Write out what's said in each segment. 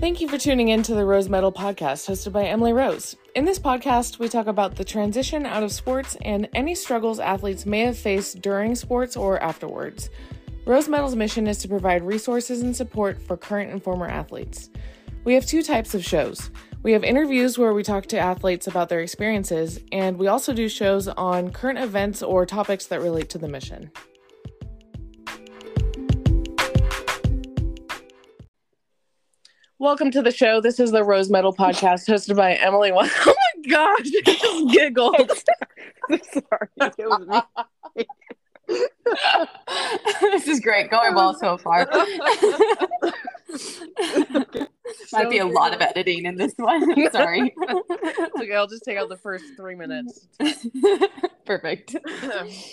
Thank you for tuning in to the Rose Medal podcast hosted by Emily Rose. In this podcast, we talk about the transition out of sports and any struggles athletes may have faced during sports or afterwards. Rose Medal's mission is to provide resources and support for current and former athletes. We have two types of shows. We have interviews where we talk to athletes about their experiences, and we also do shows on current events or topics that relate to the mission. Welcome to the show. This is the Rose Medal podcast hosted by Emily. Oh my gosh, I just giggled. Sorry, it was me. this is great. Going well so far. Might be a lot of editing in this one. Sorry. okay, I'll just take out the first three minutes. Perfect.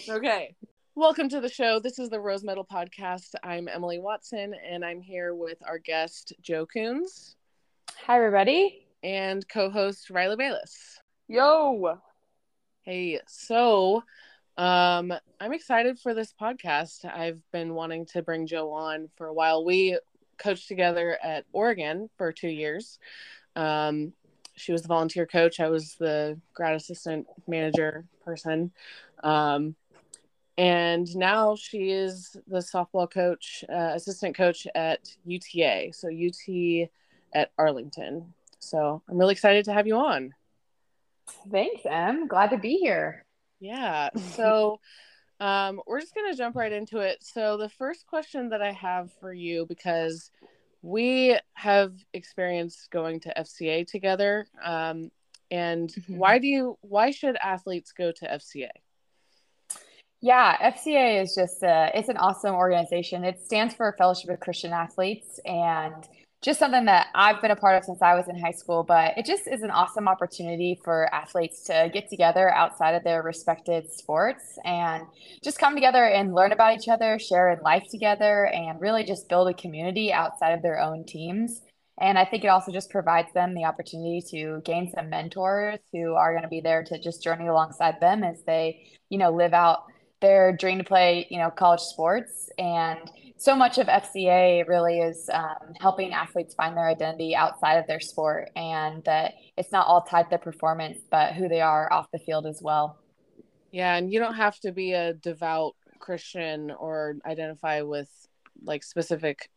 okay. Welcome to the show. This is the Rose Medal Podcast. I'm Emily Watson, and I'm here with our guest, Jo Koons. Hi, everybody. And co host, Rylee Bayless. Yo. Hey, so um, I'm excited for this podcast. I've been wanting to bring Jo on for a while. We coached together at Oregon for two years. Um, she was the volunteer coach, I was the grad assistant manager person. Um, and now she is the softball coach, uh, assistant coach at UTA, so UT at Arlington. So I'm really excited to have you on. Thanks, Em. Glad to be here. Yeah. So um, we're just going to jump right into it. So the first question that I have for you, because we have experienced going to FCA together, um, and mm-hmm. why do you? Why should athletes go to FCA? Yeah, FCA is just a, it's an awesome organization. It stands for Fellowship of Christian Athletes and just something that I've been a part of since I was in high school, but it just is an awesome opportunity for athletes to get together outside of their respected sports and just come together and learn about each other, share in life together, and really just build a community outside of their own teams. And I think it also just provides them the opportunity to gain some mentors who are going to be there to just journey alongside them as they, you know, live out their dream to play, you know, college sports. And so much of FCA really is um, helping athletes find their identity outside of their sport and that it's not all tied to their performance, but who they are off the field as well. Yeah. And you don't have to be a devout Christian or identify with like specific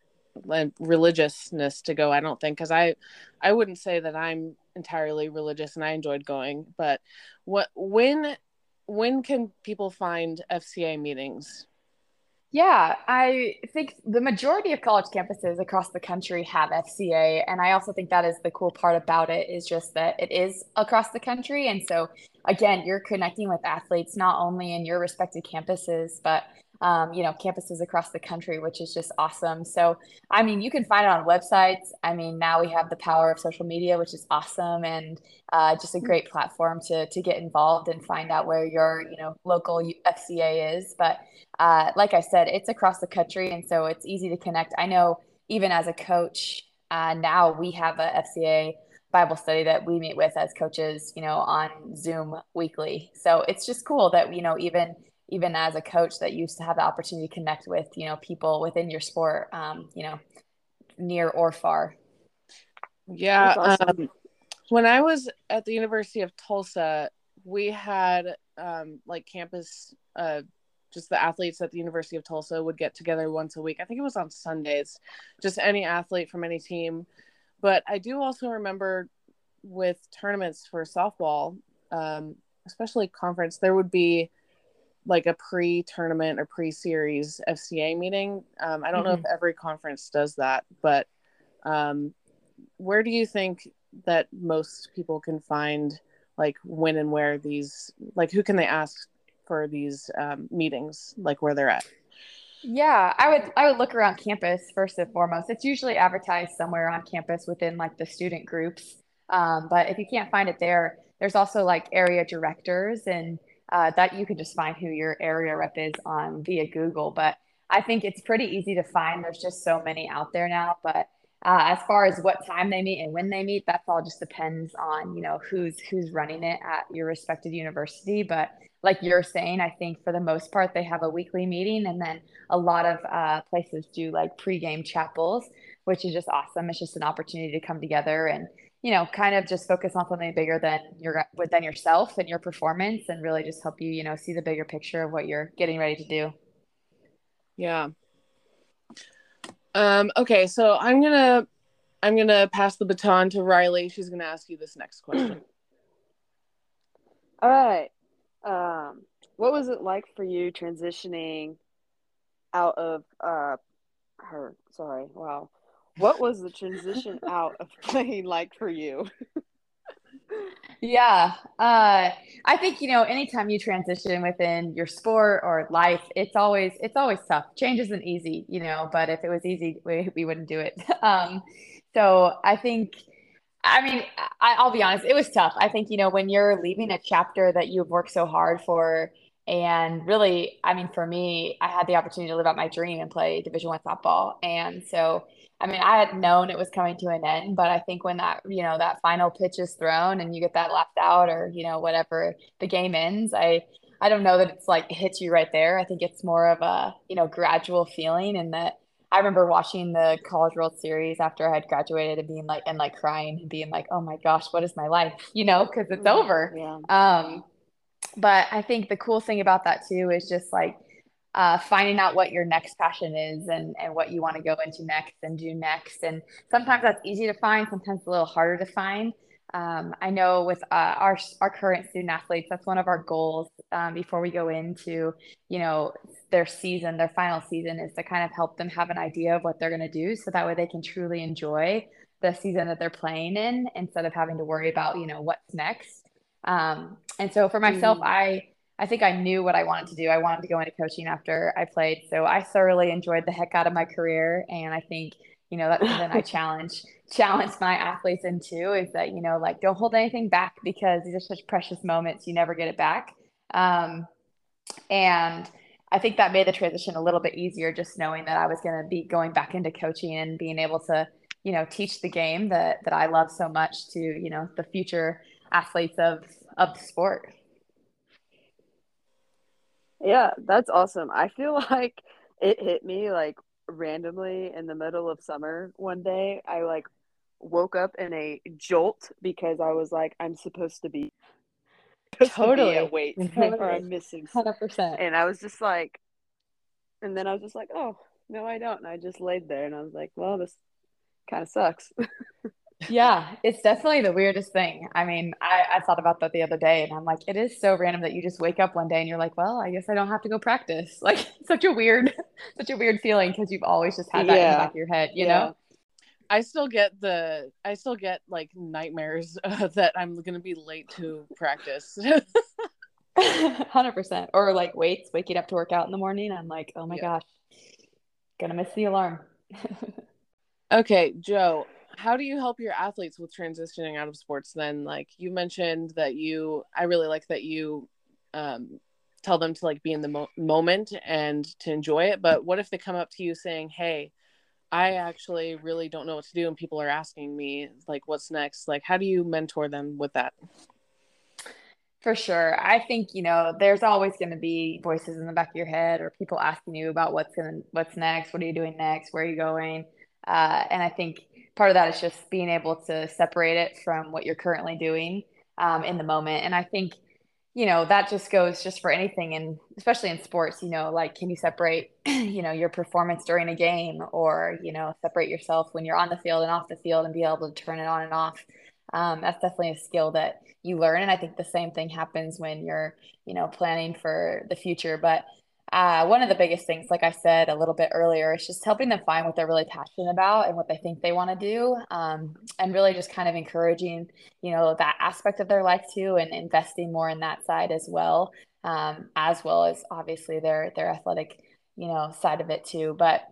religiousness to go i don't think because i i wouldn't say that i'm entirely religious and i enjoyed going but what when when can people find FCA meetings? Yeah, I think the majority of college campuses across the country have FCA. And I also think that is the cool part about it is just that it is across the country. And so, again, you're connecting with athletes not only in your respective campuses, but um, you know, campuses across the country, which is just awesome. So, I mean, you can find it on websites. I mean, now we have the power of social media, which is awesome, and uh, just a mm. great platform to to get involved and find out where your you know local FCA is. But uh, like I said, it's across the country, and so it's easy to connect. I know even as a coach, uh, now we have a FCA Bible study that we meet with as coaches, you know, on Zoom weekly. So it's just cool that you know even even as a coach that used to have the opportunity to connect with you know people within your sport um, you know near or far? Yeah awesome. um, when i was at the university of tulsa we had um, like campus uh, just the athletes at the university of tulsa would get together once a week. I think it was on sundays. Just any athlete from any team. But i do also remember with tournaments for softball um, especially conference there would be like a pre-tournament or pre-series FCA meeting. Um, I don't mm-hmm. know if mm-hmm. every conference does that, but um, where do you think that most people can find like when and where these like who can they ask for these um, meetings like where they're at? Yeah, I would I would look around campus first and foremost. It's usually advertised somewhere on campus within like the student groups. Um, but if you can't find it there, there's also like area directors and uh, that you can just find who your area rep is on via Google. But I think it's pretty easy to find. There's just so many out there now. But uh, as far as what time they meet and when they meet, that's all just depends on you know who's who's running it at your respective university. But like you're saying, I think for the most part they have a weekly meeting, and then a lot of uh, places do like pregame chapels, which is just awesome. It's just an opportunity to come together and you know kind of just focus on something bigger than your than yourself and your performance, and really just help you you know see the bigger picture of what you're getting ready to do. Yeah. Um. Okay. So I'm gonna I'm gonna pass the baton to Rylee. She's gonna ask you this next question. All right. Um, what was it like for you transitioning out of uh her? Sorry. Wow. What was the transition out of playing like for you? yeah. Uh, I think you know, anytime you transition within your sport or life, it's always it's always tough. Change isn't easy, you know. But if it was easy, we, we wouldn't do it. Um, so I think, I mean, I, will be honest, it was tough. I think, you know, when you're leaving a chapter that you've worked so hard for, and really, I mean, for me, I had the opportunity to live out my dream and play Division One softball. And so, I mean, I had known it was coming to an end, but I think when that, you know, that final pitch is thrown and you get that left out or, you know, whatever the game ends, I, I don't know that it's like hits you right there. I think it's more of a, you know, gradual feeling and that I remember watching the College World Series after I had graduated and being like and like crying and being like, "Oh my gosh, what is my life?" You know, because it's mm-hmm. over. Yeah. Um, but I think the cool thing about that too is just like uh, finding out what your next passion is and and what you want to go into next and do next. And sometimes that's easy to find, sometimes a little harder to find. Um, I know with uh, our our current student athletes, that's one of our goals um, before we go into you know their season, their final season, is to kind of help them have an idea of what they're going to do, so that way they can truly enjoy the season that they're playing in instead of having to worry about you know what's next. Um, and so for myself, mm. I I think I knew what I wanted to do. I wanted to go into coaching after I played, so I thoroughly enjoyed the heck out of my career, and I think you know that's something I challenge challenge my athletes into is that you know like don't hold anything back because these are such precious moments. You never get it back. Um, and i think that made the transition a little bit easier just knowing that i was going to be going back into coaching and being able to you know teach the game that that i love so much to you know the future athletes of of the sport yeah that's awesome. I feel like it hit me like randomly in the middle of summer one day. I like woke up in a jolt because i was like i'm supposed to be totally. to wait or i'm missing 100% and i was just like and then i was just like oh no i don't. And i just laid there and i was like well this kind of sucks yeah, it's definitely the weirdest thing. I mean, I, I thought about that the other day and I'm like, it is so random that you just wake up one day and you're like, well, I guess I don't have to go practice. Like such a weird, such a weird feeling because you've always just had that yeah. in the back of your head, you yeah. know? I still get the, I still get like nightmares uh, that I'm going to be late to practice. 100%. Or like weights, waking up to work out in the morning. I'm like, oh my yeah. gosh, gonna miss the alarm. okay, Jo, how do you help your athletes with transitioning out of sports then like you mentioned that you i really like that you um, tell them to like be in the mo- moment and to enjoy it but what if they come up to you saying hey i actually really don't know what to do and people are asking me like what's next like how do you mentor them with that for sure. I think, you know, there's always going to be voices in the back of your head or people asking you about what's going what's next, what are you doing next, where are you going? Uh, and I think part of that is just being able to separate it from what you're currently doing um, in the moment. And I think, you know, that just goes just for anything and especially in sports, you know, like can you separate, you know, your performance during a game or, you know, separate yourself when you're on the field and off the field and be able to turn it on and off. Um, that's definitely a skill that you learn. And I think the same thing happens when you're, you know, planning for the future. But uh, one of the biggest things, like I said a little bit earlier, is just helping them find what they're really passionate about and what they think they want to do, um, and really just kind of encouraging, you know, that aspect of their life too, and investing more in that side as well, um, as well as obviously their their athletic, you know, side of it too. But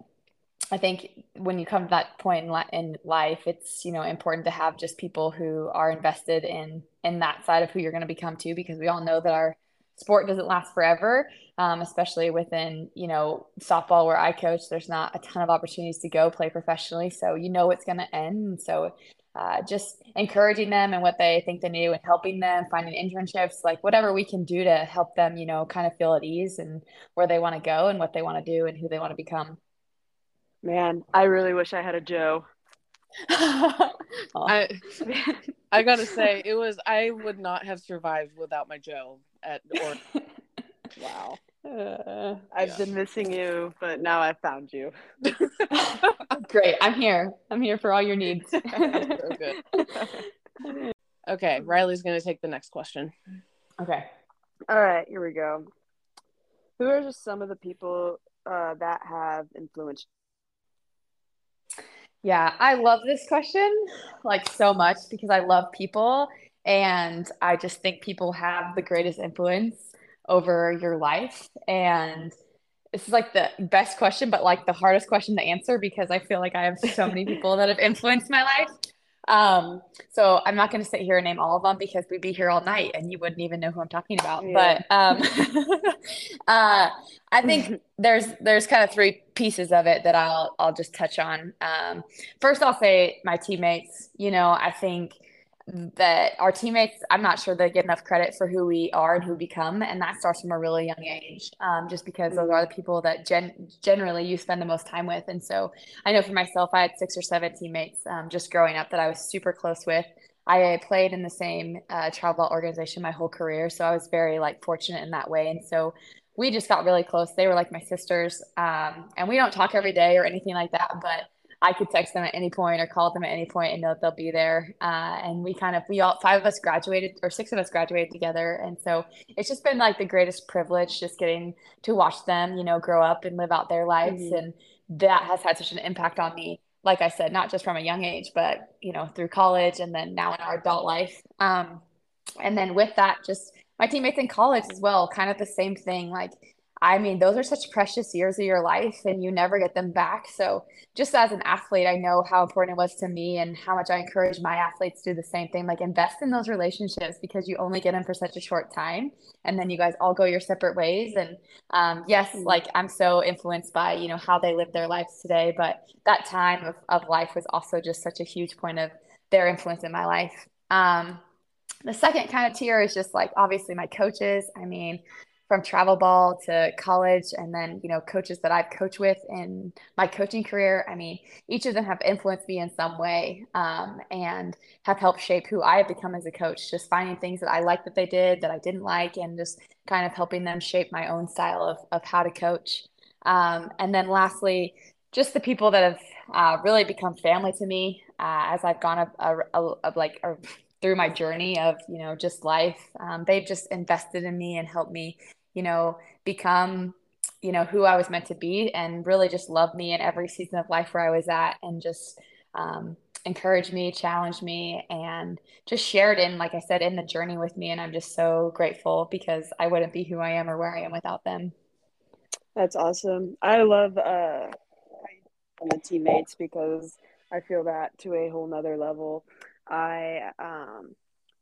I think when you come to that point in, li- in life, it's you know important to have just people who are invested in in that side of who you're going to become too, because we all know that our sport doesn't last forever, um, especially within, you know, softball where I coach, there's not a ton of opportunities to go play professionally. So you know it's going to end. So uh, just encouraging them and what they think they need and helping them finding internships like whatever we can do to help them you know kind of feel at ease and where they want to go and what they want to do and who they want to become man i really wish i had a jo I, I gotta say it was i would not have survived without my jo at or wow uh, I've yeah. been missing you, but now I've found you. Great. I'm here. I'm here for all your needs. so okay. Rylee's going to take the next question. Okay. All right. Here we go. Who are just some of the people uh, that have influenced? Yeah, I love this question like so much because I love people and I just think people have the greatest influence over your life. And this is like the best question but like the hardest question to answer because i feel like i have so many people that have influenced my life. Um, so i'm not going to sit here and name all of them because we'd be here all night and you wouldn't even know who i'm talking about. Yeah. but um, uh, i think there's there's kind of three pieces of it that i'll i'll just touch on. Um, first i'll say my teammates. You know i think that our teammates, I'm not sure they get enough credit for who we are and who we become. And that starts from a really young age, um, just because those are the people that gen- generally you spend the most time with. And so I know for myself, I had six or seven teammates um, just growing up that I was super close with. I played in the same uh, travel organization my whole career. So I was very like fortunate in that way. And so we just got really close. They were like my sisters. Um, and we don't talk every day or anything like that, but I could text them at any point or call them at any point and know that they'll be there. Uh, and we kind of, we all, five of us graduated or six of us graduated together. And so it's just been like the greatest privilege just getting to watch them, you know, grow up and live out their lives. Mm-hmm. And that has had such an impact on me. Like I said, not just from a young age, but, you know, through college and then now in our adult life. Um, and then with that, just my teammates in college as well, kind of the same thing. Like I mean, those are such precious years of your life and you never get them back. So, just as an athlete, I know how important it was to me and how much I encourage my athletes to do the same thing. Like, invest in those relationships because you only get them for such a short time. And then you guys all go your separate ways. And um, yes, mm-hmm. like I'm so influenced by, you know, how they live their lives today. But that time of, of life was also just such a huge point of their influence in my life. Um, the second kind of tier is just like obviously my coaches. I mean, from travel ball to college and then you know coaches that i've coached with in my coaching career. I mean each of them have influenced me in some way um, and have helped shape who i have become as a coach. Just finding things that i like that they did that i didn't like and just kind of helping them shape my own style of, of how to coach. Um, and then lastly just the people that have uh, really become family to me uh, as i've gone up a, a, a, like through my journey of you know just life. Um, they've just invested in me and helped me you know, become, you know, who I was meant to be and really just love me in every season of life where I was at and just um, encouraged me, challenged me, and just shared in, like I said, in the journey with me. And I'm just so grateful because I wouldn't be who I am or where I am without them. That's awesome. I love uh, the teammates because I feel that to a whole nother level. I um,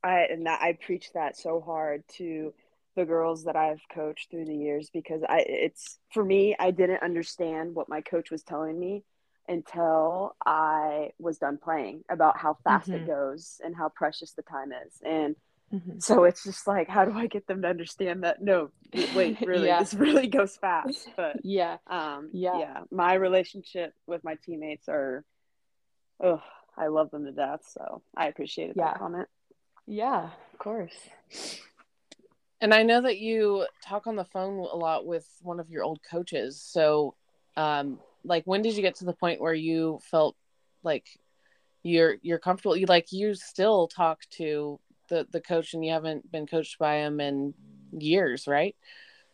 I and that, I preach that so hard to the girls that I've coached through the years because I it's for me I didn't understand what my coach was telling me until I was done playing about how fast mm-hmm. it goes and how precious the time is and mm-hmm. so it's just like how do I get them to understand that no wait really yeah. this really goes fast but yeah um yeah. yeah my relationship with my teammates are oh I love them to death so I appreciated yeah. that comment yeah of course and I know that you talk on the phone a lot with one of your old coaches. So, um, like, when did you get to the point where you felt like you're you're comfortable? You like you still talk to the the coach, and you haven't been coached by him in years, right?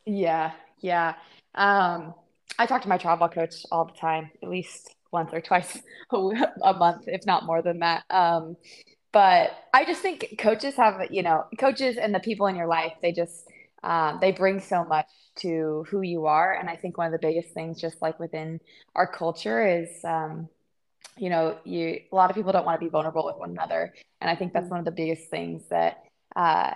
Yeah, yeah. Um, I talk to my travel coach all the time, at least once or twice a month, if not more than that. Um, but I just think coaches have, you know, coaches and the people in your life, they just, um, they bring so much to who you are. And I think one of the biggest things, just like within our culture, is, um, you know, you a lot of people don't want to be vulnerable with one another, and I think that's one of the biggest things that uh,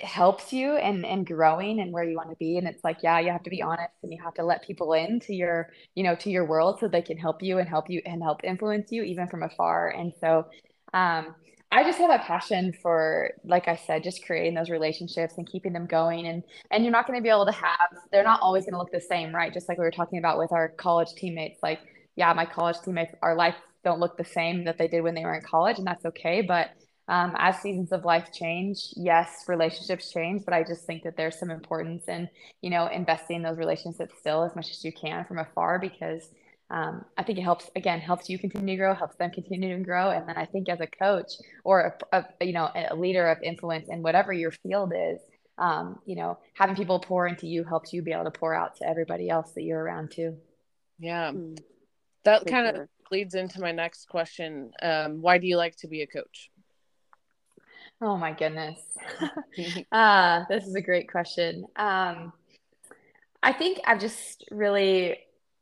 helps you and and growing and where you want to be. And it's like, yeah, you have to be honest, and you have to let people into your, you know, to your world so they can help you and help you and help influence you even from afar. And so Um, I just have a passion for, like I said, just creating those relationships and keeping them going. And and you're not going to be able to have, they're not always going to look the same, right? Just like we were talking about with our college teammates. Like, yeah, my college teammates, our life don't look the same that they did when they were in college, and that's okay. But um, as seasons of life change, yes, relationships change, but I just think that there's some importance in, you know, investing in those relationships still as much as you can from afar because um, I think it helps again helps you continue to grow, helps them continue to grow, and then I think as a coach or a, a you know a leader of influence in whatever your field is, um, you know having people pour into you helps you be able to pour out to everybody else that you're around too. Yeah, mm, that kind of sure. leads into my next question. Um, why do you like to be a coach? Oh my goodness, uh, this is a great question. Um, I think I've just really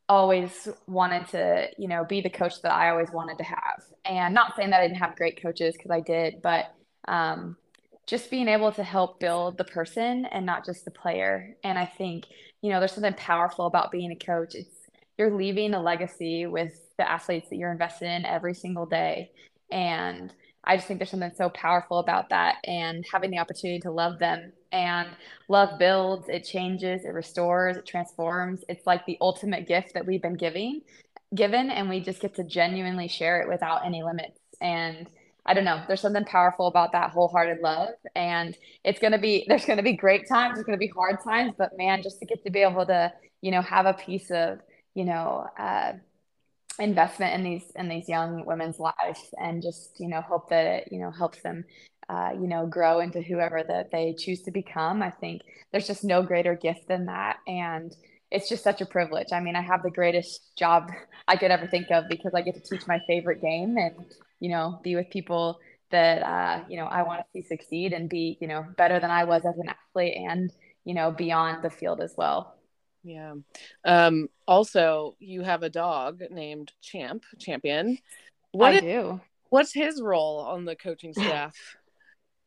always wanted to, you know, be the coach that I always wanted to have. And not saying that I didn't have great coaches because I did, but um, just being able to help build the person and not just the player. And I think, you know, there's something powerful about being a coach. It's you're leaving a legacy with the athletes that you're invested in every single day. And I just think there's something so powerful about that and having the opportunity to love them. And love builds, it changes, it restores, it transforms. It's like the ultimate gift that we've been giving, given, and we just get to genuinely share it without any limits. And I don't know, there's something powerful about that wholehearted love. And it's going to be, there's going to be great times, there's going to be hard times, but man, just to get to be able to, you know, have a piece of, you know, uh, investment in these in these young women's lives and just you know hope that it you know helps them uh, you know grow into whoever that they choose to become i think there's just no greater gift than that and it's just such a privilege i mean i have the greatest job i could ever think of because i get to teach my favorite game and you know be with people that uh, you know i want to see succeed and be you know better than i was as an athlete and you know beyond the field as well yeah. Um, also, you have a dog named Champ, Champion. What I is, do. What's his role on the coaching staff?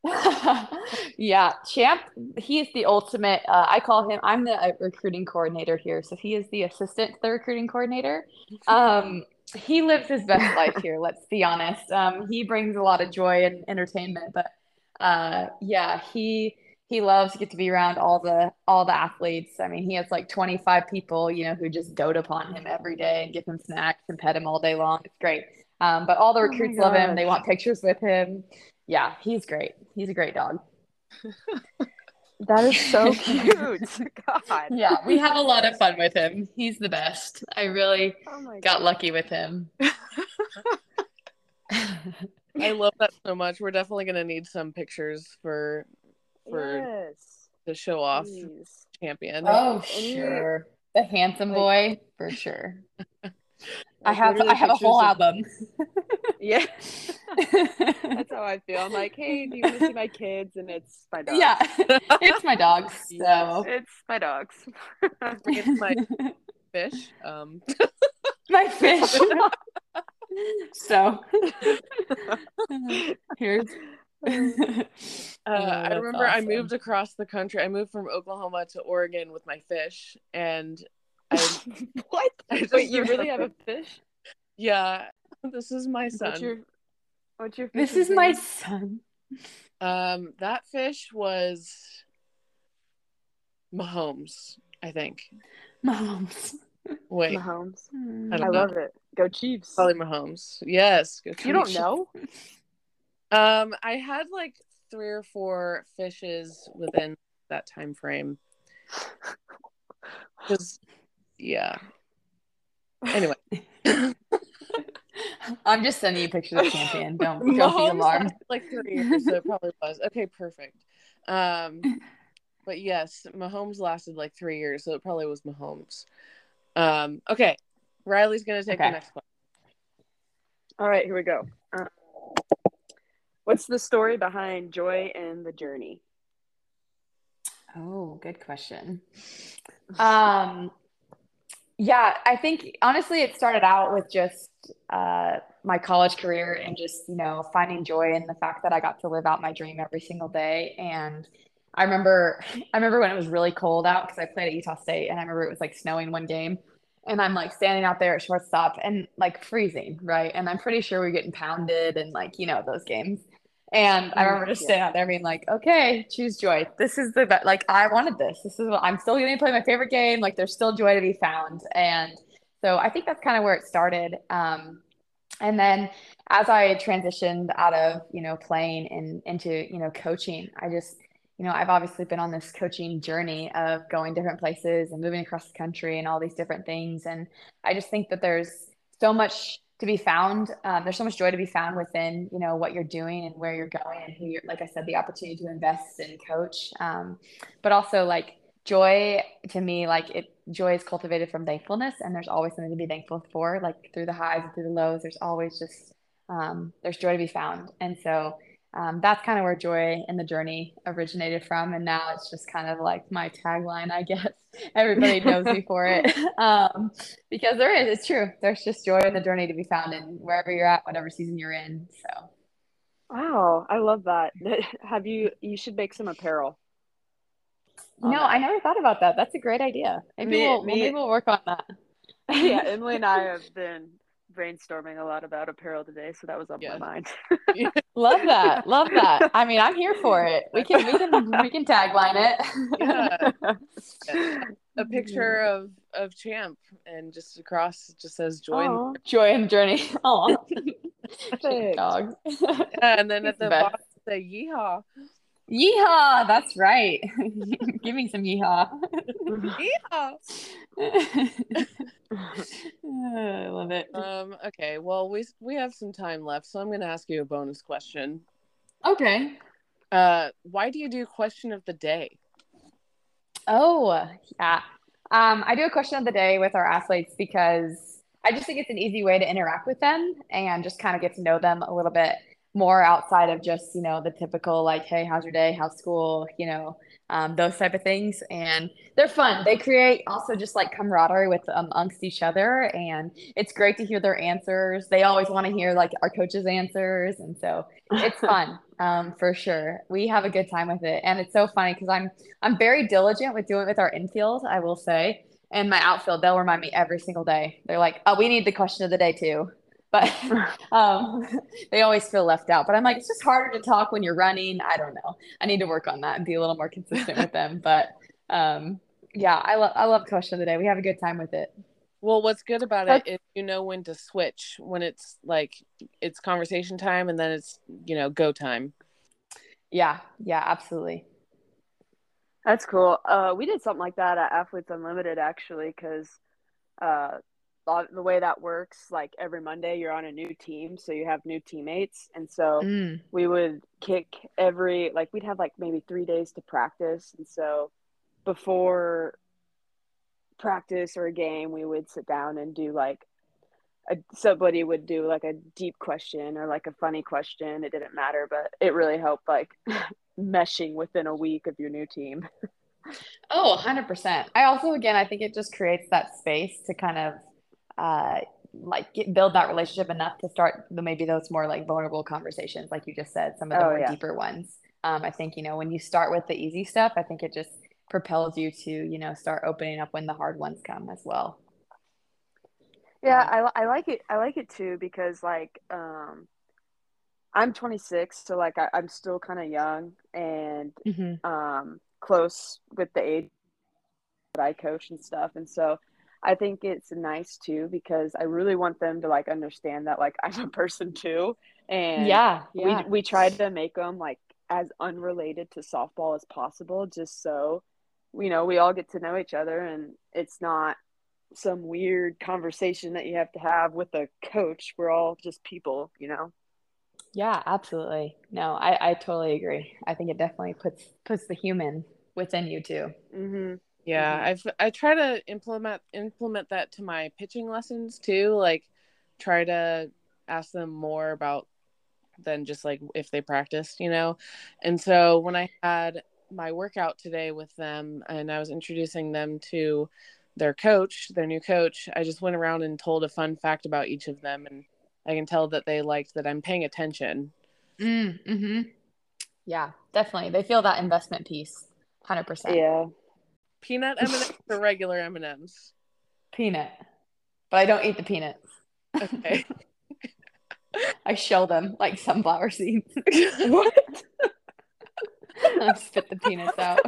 yeah, Champ, he is the ultimate. Uh, I call him, I'm the uh, recruiting coordinator here. So he is the assistant to the recruiting coordinator. Um, he lives his best life here, let's be honest. Um, he brings a lot of joy and entertainment, but uh, yeah, he he loves to get to be around all the all the athletes. I mean, he has like 25 people, you know, who just dote upon him every day and give him snacks and pet him all day long. It's great. Um, but all the oh recruits oh love him. They want pictures with him. Yeah, he's great. He's a great dog. that is so cute. God. Yeah, we have a lot of fun with him. He's the best. I really oh got God. lucky with him. I love that so much. We're definitely going to need some pictures for for yes. to show off Please. champion. Oh, sure. The handsome boy, for sure. I have I have a whole of... album. yeah. That's how I feel. I'm like, hey, do you want to see my kids? And it's my dogs. Yeah. It's my dogs. So it's my dogs. it's my fish. Um my fish. so here's uh, I remember awesome. I moved across the country. I moved from Oklahoma to Oregon with my fish, and I what? I Wait, you really have a fish? Yeah, this is my son. What's your, what's your This is name? my son. Um, that fish was Mahomes, I think. Mahomes. Wait, Mahomes. I, I love it. Go Chiefs. Probably Mahomes. Yes. Go You don't know? Um, I had like three or four fishes within that time frame. Because, yeah. Anyway. I'm just sending you pictures of champion. Don't don't be alarmed. Like three years, so it probably was. Okay, perfect. Um, but yes, Mahomes lasted like three years, so it probably was Mahomes. Um, okay, Rylee's gonna take okay. the next one. All right, here we go. Uh, What's the story behind Joy and the Journey? Oh, good question. Um, yeah, I think honestly, it started out with just uh, my college career and just you know finding joy in the fact that I got to live out my dream every single day. And I remember, I remember when it was really cold out because I played at Utah State, and I remember it was like snowing one game, and I'm like standing out there at shortstop and like freezing, right? And I'm pretty sure we're getting pounded and like, you know, those games. And I remember just standing out there being like, okay, choose joy. This is the best. Like, I wanted this. This is what I'm still going to play my favorite game. Like, there's still joy to be found. And so I think that's kind of where it started. Um, and then as I transitioned out of, you know, playing and into, you know, coaching, I just, you know, I've obviously been on this coaching journey of going different places and moving across the country and all these different things. And I just think that there's so much to be found. Um, there's so much joy to be found within, you know, what you're doing and where you're going and who you're, like I said, the opportunity to invest and coach. Um, but also like joy to me, like it, joy is cultivated from thankfulness and there's always something to be thankful for, like through the highs and through the lows, there's always just, um, there's joy to be found. And so, um, that's kind of where joy in the journey originated from and now it's just kind of like my tagline i guess. Everybody knows me for it. Um, because there is it's true there's just joy in the journey to be found in wherever you're at whatever season you're in so. Wow i love that. Have you you should make some apparel. No that. i never thought about that. That's a great idea. Maybe, me, we'll, me, maybe we'll work on that. Yeah emily and i have been brainstorming a lot about apparel today, so that was on yes. my mind. Love that. Love that. I mean, I'm here for it. We can we can we can tagline it. yeah. yeah. A picture of of Champ and just across it just says joy in joy in the journey. Oh. dog. Yeah, and then at the, the bottom say yeehaw. Yeehaw! That's right. Give me some yeehaw. yeehaw. I love it. Um. Okay. Well, we we have some time left, so I'm going to ask you a bonus question. Okay. Uh, why do you do question of the day? Oh, yeah. Um, I do a question of the day with our athletes because I just think it's an easy way to interact with them and just kind of get to know them a little bit more outside of just you know the typical like hey how's your day? How's school? You know um, those type of things. And they're fun. They create also just like camaraderie with um, amongst each other. And it's great to hear their answers. They always want to hear like our coaches answers. And so it's fun um, for sure. We have a good time with it. And it's so funny because i'm i'm very diligent with doing it with our infield i will say and my outfield. They'll remind me every single day. They're like oh we need the question of the day too but um, they always feel left out. But I'm like, it's just harder to talk when you're running. I don't know. I need to work on that and be a little more consistent with them. But um, yeah, I love I love question of the day. We have a good time with it. Well, what's good about it is you know when to switch when it's like it's conversation time and then it's you know go time. Yeah, yeah, absolutely. That's cool. Uh, we did something like that at Athletes Unlimited actually, because uh, the way that works like every monday you're on a new team so you have new teammates and so mm. we would kick every like we'd have like maybe three days to practice and so before practice or a game we would sit down and do like a, somebody would do like a deep question or like a funny question it didn't matter but it really helped like meshing within a week of your new team oh 100% i also again i think it just creates that space to kind of uh, like get, build that relationship enough to start the, maybe those more like vulnerable conversations, like you just said, some of the oh, more yeah. deeper ones. Um, I think you know when you start with the easy stuff, I think it just propels you to you know start opening up when the hard ones come as well. Yeah, I, I like it. I like it too because like um, I'm 26, so like I, am still kind of young and mm-hmm. um, close with the age that I coach and stuff, and so I think it's nice too because I really want them to like understand that like I'm a person too, and yeah, yeah. we we tried to make them like as unrelated to softball as possible, just so you know we all get to know each other and it's not some weird conversation that you have to have with a coach. We're all just people, you know. Yeah, absolutely. No, I I totally agree. I think it definitely puts puts the human within you too. Mm-hmm. Yeah, mm-hmm. I've I try to implement implement that to my pitching lessons too. Like, try to ask them more about than just like if they practiced, you know. And so when I had my workout today with them, and I was introducing them to their coach, their new coach, I just went around and told a fun fact about each of them, and I can tell that they liked that I'm paying attention. Mm, hmm Yeah, definitely. They feel that investment piece, hundred percent. Yeah. Peanut M&Ms or regular M&Ms? Peanut. but I don't eat the peanuts. Okay. I shell them like sunflower seeds. what? I spit the peanuts out.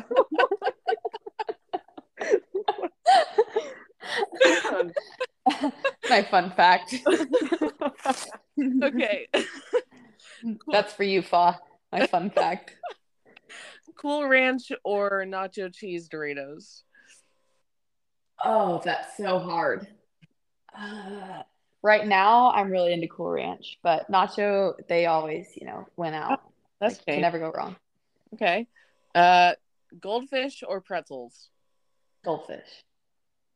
My fun fact. okay. That's for you, Fa. My fun fact. Cool Ranch or nacho cheese Doritos? Oh, that's so hard. Uh, right now, I'm really into Cool Ranch, but Nacho, they always, you know, win out. That's Like, can never go wrong. okay. Uh, goldfish or pretzels? Goldfish.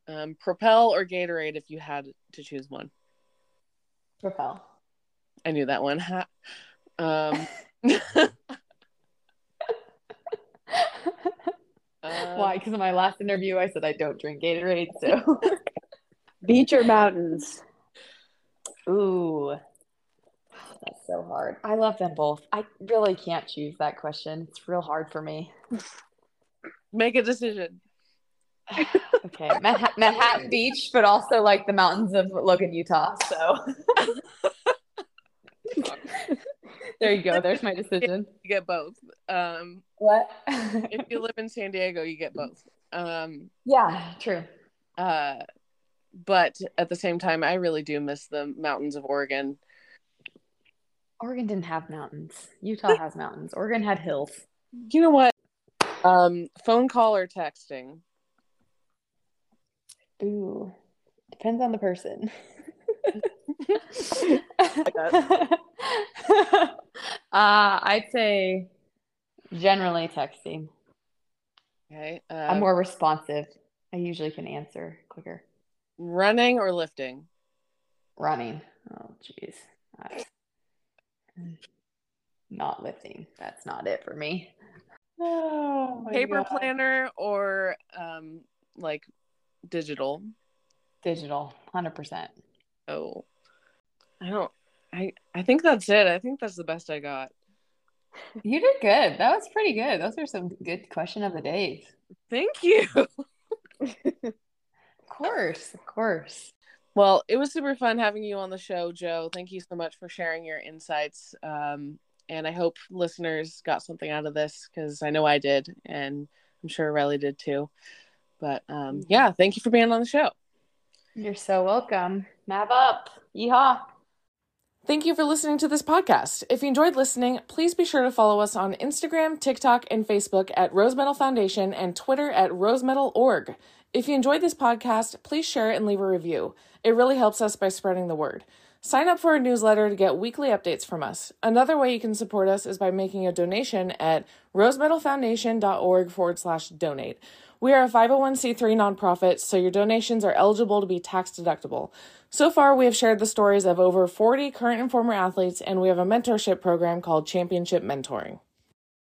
Um, Propel or Gatorade if you had to choose one. Propel. I knew that one. Um, um, Why? Because in my last interview, I said I don't drink Gatorade. So, Beach or mountains? ooh, that's so hard. I love them both. I really can't choose that question. It's real hard for me. Make a decision. Okay, Manha- Manhattan Beach, but also like the mountains of Logan, Utah. So, there you go. There's my decision. You get both. Um, What? if you live in San Diego, you get both. Um, yeah, true. uh, but at the same time, I really do miss the mountains of Oregon. Oregon didn't have mountains. Utah has mountains. Oregon had hills. You know what? Um, phone call or texting? Ooh, depends on the person. uh, I'd say generally texting. Okay. Uh, I'm more responsive. I usually can answer quicker. running or lifting? Running. Oh, jeez. That's- Not lifting. That's not it for me. Oh, Paper God. planner or um, like digital? Digital, 100%. Oh, I don't. I I think that's it. I think that's the best I got. You did good. That was pretty good. Those are some good question of the days. Thank you. Of course, of course. Well, it was super fun having you on the show, Jo. Thank you so much for sharing your insights. Um, and I hope listeners got something out of this because I know I did, and I'm sure Rylee did too. But um, yeah, thank you for being on the show. You're so welcome. Nav up. Yeehaw. Thank you for listening to this podcast. If you enjoyed listening, please be sure to follow us on Instagram, TikTok, and Facebook at Rose Medal Foundation and Twitter at rosemedal.org. If you enjoyed this podcast, please share it and leave a review. It really helps us by spreading the word. Sign up for our newsletter to get weekly updates from us. Another way you can support us is by making a donation at rosemedalfoundation.org forward slash donate. We are a 501c3 nonprofit, so your donations are eligible to be tax deductible. So far, we have shared the stories of over 40 current and former athletes, and we have a mentorship program called Championship Mentoring.